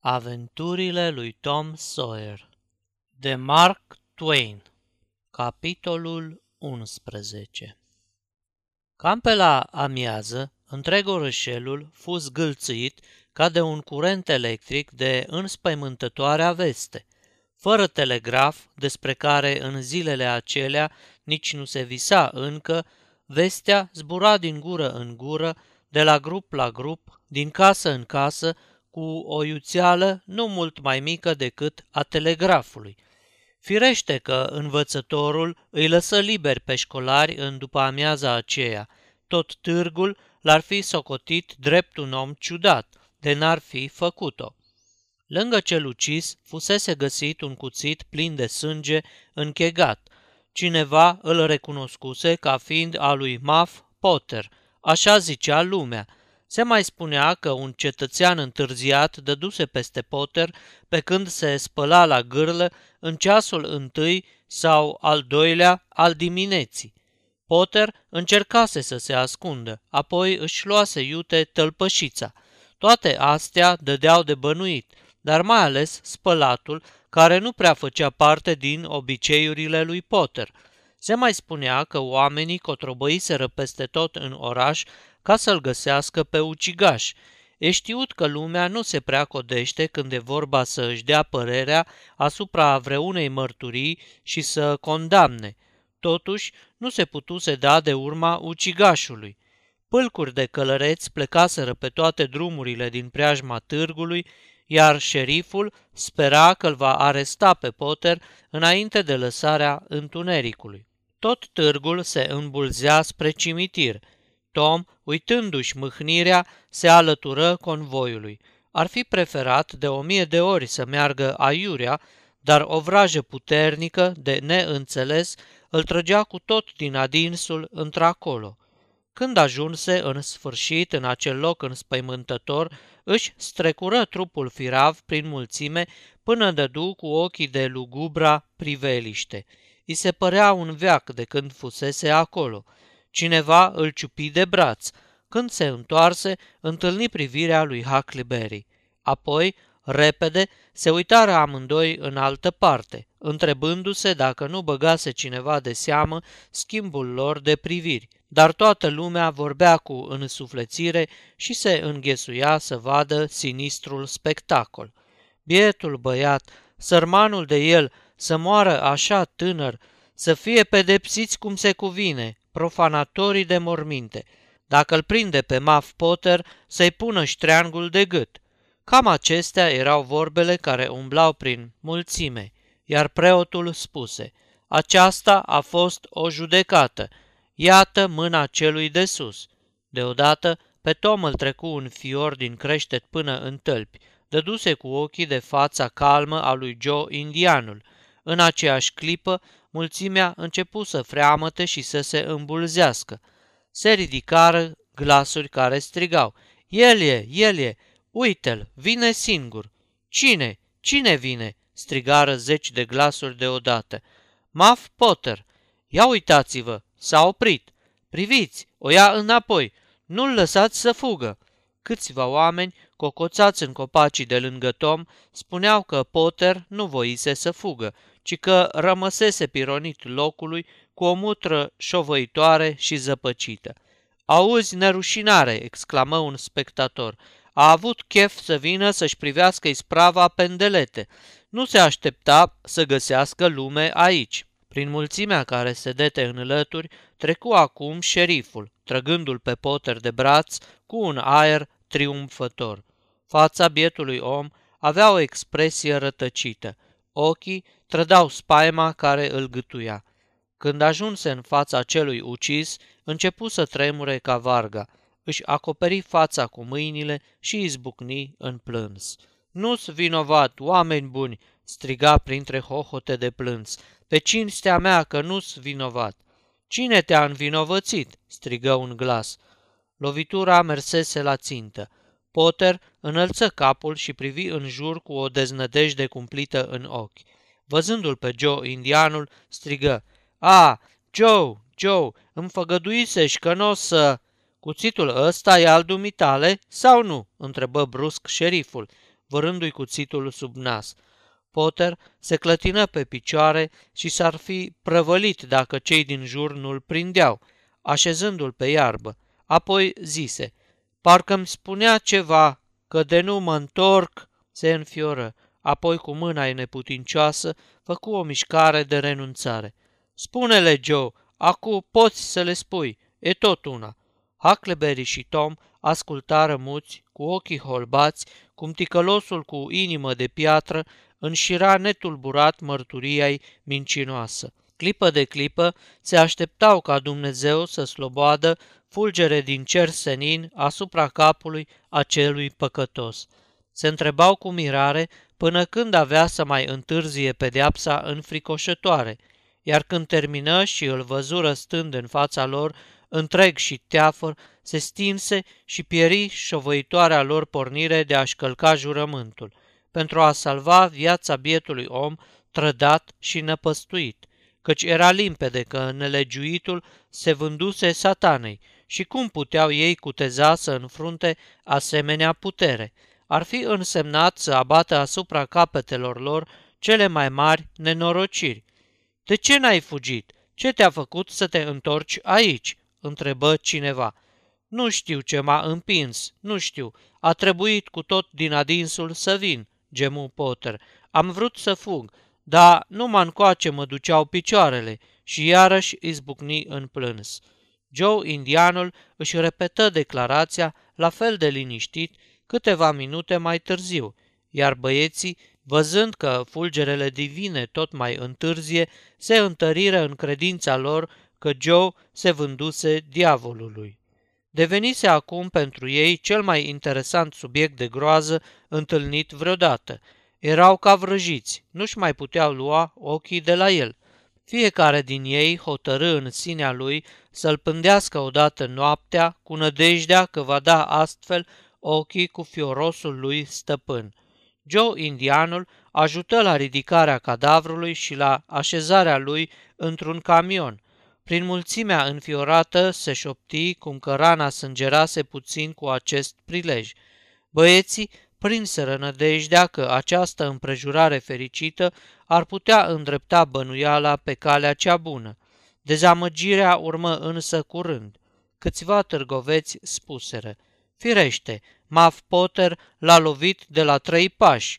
Aventurile lui Tom Sawyer de Mark Twain Capitolul 11 Cam pe la amiază, întreg orășelul fu zgâlțit ca de un curent electric de înspăimântătoarea veste, fără telegraf despre care în zilele acelea nici nu se visa încă, vestea zbura din gură în gură, de la grup la grup, din casă în casă, cu o iuțeală nu mult mai mică decât a telegrafului. Firește că învățătorul îi lăsă liberi pe școlari în după amiaza aceea. Tot târgul l-ar fi socotit drept un om ciudat, de n-ar fi făcut-o. Lângă cel ucis fusese găsit un cuțit plin de sânge închegat. Cineva îl recunoscuse ca fiind a lui Muff Potter, așa zicea lumea – se mai spunea că un cetățean întârziat dăduse peste Potter pe când se spăla la gârlă în ceasul întâi sau al doilea al dimineții. Potter încercase să se ascundă, apoi își luase iute tălpășița. Toate astea dădeau de bănuit, dar mai ales spălatul, care nu prea făcea parte din obiceiurile lui Potter. Se mai spunea că oamenii cotrobăiseră peste tot în oraș ca să-l găsească pe ucigaș. E știut că lumea nu se prea codește când e vorba să își dea părerea asupra vreunei mărturii și să condamne. Totuși, nu se putuse da de urma ucigașului. Pâlcuri de călăreți plecaseră pe toate drumurile din preajma târgului, iar șeriful spera că îl va aresta pe Potter înainte de lăsarea întunericului. Tot târgul se îmbulzea spre cimitir – Tom, uitându-și mâhnirea, se alătură convoiului. Ar fi preferat de o mie de ori să meargă aiurea, dar o vrajă puternică, de neînțeles, îl trăgea cu tot din adinsul într-acolo. Când ajunse în sfârșit în acel loc înspăimântător, își strecură trupul firav prin mulțime până dădu cu ochii de lugubra priveliște. I se părea un veac de când fusese acolo – Cineva îl ciupi de braț. Când se întoarse, întâlni privirea lui Huckleberry. Apoi, repede, se uitară amândoi în altă parte, întrebându-se dacă nu băgase cineva de seamă schimbul lor de priviri. Dar toată lumea vorbea cu însuflețire și se înghesuia să vadă sinistrul spectacol. Bietul băiat, sărmanul de el, să moară așa tânăr, să fie pedepsiți cum se cuvine, profanatorii de morminte. Dacă îl prinde pe Muff Potter, să-i pună ștreangul de gât. Cam acestea erau vorbele care umblau prin mulțime, iar preotul spuse, aceasta a fost o judecată, iată mâna celui de sus. Deodată, pe Tom îl trecu un fior din creștet până în tălpi, dăduse cu ochii de fața calmă a lui Joe indianul. În aceeași clipă, mulțimea începu să freamăte și să se îmbulzească. Se ridicară glasuri care strigau, El e, el e, uite-l, vine singur. Cine, cine vine? strigară zeci de glasuri deodată. Muff Potter, ia uitați-vă, s-a oprit. Priviți, o ia înapoi, nu-l lăsați să fugă. Câțiva oameni, cocoțați în copacii de lângă Tom, spuneau că Potter nu voise să fugă, ci că rămăsese pironit locului cu o mutră șovăitoare și zăpăcită. Auzi, nerușinare!" exclamă un spectator. A avut chef să vină să-și privească isprava pendelete. Nu se aștepta să găsească lume aici. Prin mulțimea care se dete în lături, trecu acum șeriful, trăgându-l pe Potter de braț cu un aer triumfător. Fața bietului om avea o expresie rătăcită. Ochii trădau spaima care îl gâtuia. Când ajunse în fața celui ucis, începu să tremure ca varga, își acoperi fața cu mâinile și izbucni în plâns. Nu-s vinovat, oameni buni!" striga printre hohote de plâns. Pe cinstea mea că nu-s vinovat!" Cine te-a învinovățit?" strigă un glas. Lovitura mersese la țintă. Potter înălță capul și privi în jur cu o deznădejde cumplită în ochi. Văzându-l pe Joe, indianul strigă, A, Joe, Joe, îmi făgăduisești că nu o să... Cuțitul ăsta e al dumitale sau nu?" întrebă brusc șeriful. vărându-i cuțitul sub nas. Potter se clătină pe picioare și s-ar fi prăvălit dacă cei din jur nu-l prindeau, așezându-l pe iarbă. Apoi zise, parcă-mi spunea ceva, că de nu mă întorc, se înfioră. Apoi cu mâna ei neputincioasă făcu o mișcare de renunțare. Spune-le, Joe, acu poți să le spui, e tot una. Huckleberry și Tom ascultară muți, cu ochii holbați, cum ticălosul cu inimă de piatră înșira netulburat mărturiei mincinoasă. Clipă de clipă se așteptau ca Dumnezeu să sloboadă fulgere din cer senin asupra capului acelui păcătos. Se întrebau cu mirare până când avea să mai întârzie pedeapsa înfricoșătoare, iar când termină și îl văzură stând în fața lor, întreg și teafăr, se stinse și pieri șovăitoarea lor pornire de a-și călca jurământul, pentru a salva viața bietului om trădat și năpăstuit, căci era limpede că nelegiuitul se vânduse satanei și cum puteau ei cuteza să înfrunte asemenea putere? Ar fi însemnat să abată asupra capetelor lor cele mai mari nenorociri. De ce n-ai fugit? Ce te-a făcut să te întorci aici?" întrebă cineva. Nu știu ce m-a împins, nu știu. A trebuit cu tot din adinsul să vin, gemu Potter. Am vrut să fug, dar numai încoace mă duceau picioarele și iarăși izbucni în plâns. Joe Indianul își repetă declarația la fel de liniștit câteva minute mai târziu, iar băieții, văzând că fulgerele divine tot mai întârzie, se întăriră în credința lor că Joe se vânduse diavolului. Devenise acum pentru ei cel mai interesant subiect de groază întâlnit vreodată. Erau ca vrăjiți, nu-și mai puteau lua ochii de la el – fiecare din ei hotărâ în sinea lui să-l pândească odată noaptea cu nădejdea că va da astfel ochii cu fiorosul lui stăpân. Joe Indianul ajută la ridicarea cadavrului și la așezarea lui într-un camion. Prin mulțimea înfiorată se șopti cum că rana sângerase puțin cu acest prilej. Băieții prinseră nădejdea că această împrejurare fericită ar putea îndrepta bănuiala pe calea cea bună. Dezamăgirea urmă însă curând. Câțiva târgoveți spuseră, Firește, Maf Potter l-a lovit de la trei pași.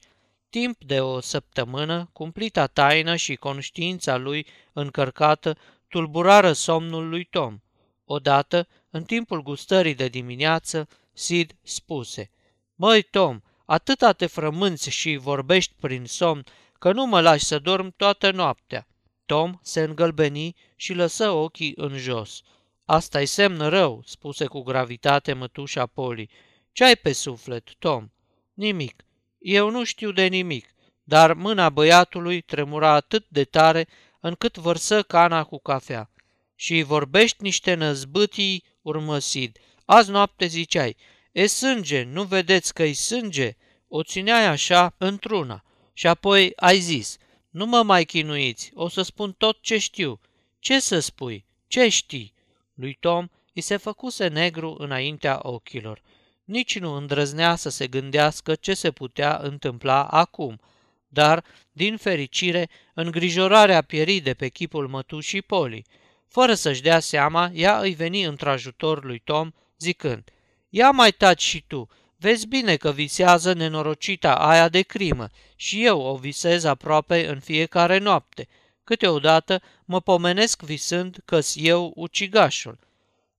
Timp de o săptămână, cumplita taină și conștiința lui încărcată tulburară somnul lui Tom. Odată, în timpul gustării de dimineață, Sid spuse, Măi, Tom, atâta te frămânți și vorbești prin somn că nu mă lași să dorm toată noaptea. Tom se îngălbeni și lăsă ochii în jos. Asta-i semn rău, spuse cu gravitate mătușa Poli. Ce ai pe suflet, Tom? Nimic. Eu nu știu de nimic, dar mâna băiatului tremura atât de tare încât vărsă cana cu cafea. Și vorbești niște năzbâtii, urmă Sid. Azi noapte ziceai, e sânge, nu vedeți că-i sânge? O țineai așa într-una. Și apoi ai zis, nu mă mai chinuiți, o să spun tot ce știu. Ce să spui? Ce știi? Lui Tom îi se făcuse negru înaintea ochilor. Nici nu îndrăznea să se gândească ce se putea întâmpla acum, dar, din fericire, îngrijorarea pieri de pe chipul mătușii Poli. Fără să-și dea seama, ea îi veni într-ajutor lui Tom, zicând, Ia mai taci și tu, Vezi bine că visează nenorocita aia de crimă și eu o visez aproape în fiecare noapte. Câteodată mă pomenesc visând că-s eu ucigașul.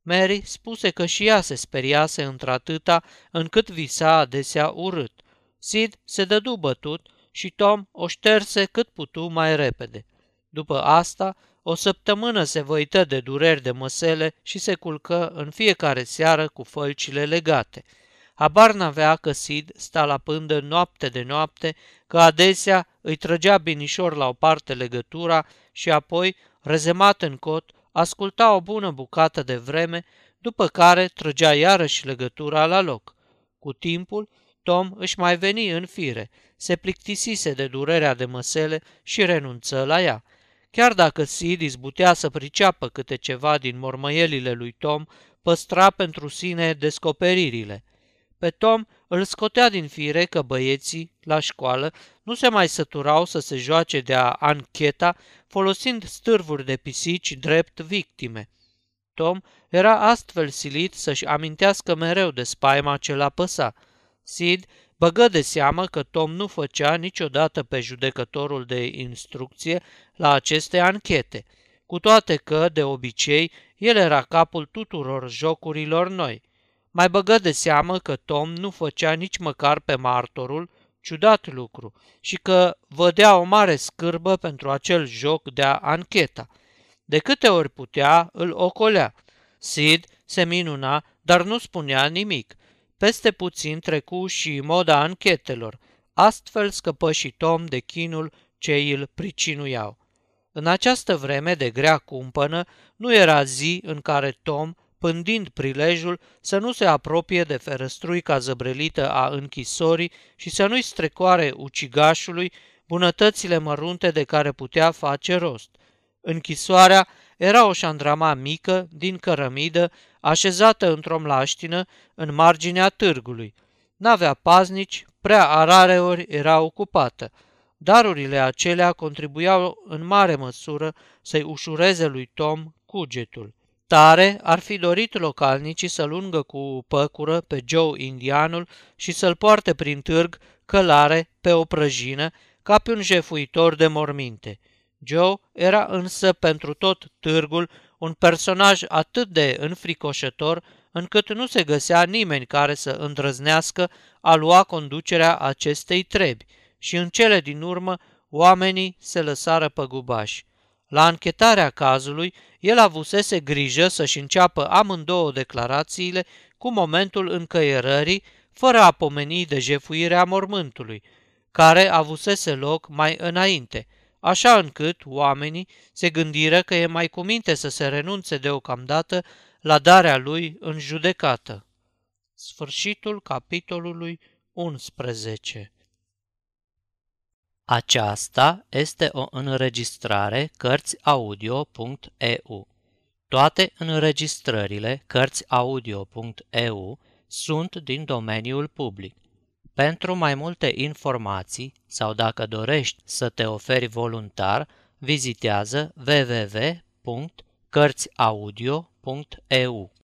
Mary spuse că și ea se speriase într-atâta încât visa adesea urât. Sid se dădu bătut și Tom o șterse cât putu mai repede. După asta, o săptămână se văită de dureri de măsele și se culcă în fiecare seară cu fălcile legate – Habar n-avea că Sid sta la pândă noapte de noapte, că adesea îi trăgea binișor la o parte legătura și apoi, rezemat în cot, asculta o bună bucată de vreme, după care trăgea iarăși legătura la loc. Cu timpul, Tom își mai veni în fire, se plictisise de durerea de măsele și renunță la ea. Chiar dacă Sid izbutea să priceapă câte ceva din mormăielile lui Tom, păstra pentru sine descoperirile – Pe Tom îl scotea din fire că băieții, la școală, nu se mai săturau să se joace de-a ancheta folosind stârvuri de pisici drept victime. Tom era astfel silit să-și amintească mereu de spaima ce l-a păsa. Sid băgă de seamă că Tom nu făcea niciodată pe judecătorul de instrucție la aceste anchete, cu toate că, de obicei, el era capul tuturor jocurilor noi. Mai băgă de seamă că Tom nu făcea nici măcar pe martorul, ciudat lucru, și că vădea o mare scârbă pentru acel joc de a ancheta. De câte ori putea, îl ocolea. Sid se minuna, dar nu spunea nimic. Peste puțin trecu și moda anchetelor. Astfel scăpă și Tom de chinul ce îl pricinuiau. În această vreme de grea cumpănă, nu era zi în care Tom pândind prilejul să nu se apropie de ferăstruica zăbrelită a închisorii și să nu-i strecoare ucigașului bunătățile mărunte de care putea face rost. Închisoarea era o șandrama mică, din cărămidă, așezată într-o mlaștină, în marginea târgului. N-avea paznici, prea arareori era ocupată. Darurile acelea contribuiau în mare măsură să-i ușureze lui Tom cugetul. Tare ar fi dorit localnicii să lungă cu păcură pe Joe indianul și să-l poarte prin târg călare pe o prăjină ca pe un jefuitor de morminte. Joe era însă pentru tot târgul un personaj atât de înfricoșător încât nu se găsea nimeni care să îndrăznească a lua conducerea acestei trebi și în cele din urmă oamenii se lăsară păgubași. La închetarea cazului, el avusese grijă să-și înceapă amândouă declarațiile cu momentul încăierării, fără a pomeni de jefuirea mormântului, care avusese loc mai înainte, așa încât oamenii se gândiră că e mai cuminte să se renunțe deocamdată la darea lui în judecată. Sfârșitul capitolului 11 aceasta este o înregistrare Cărțiaudio.eu. Toate înregistrările Cărțiaudio.eu sunt din domeniul public. Pentru mai multe informații sau dacă dorești să te oferi voluntar, vizitează www.cărțiaudio.eu.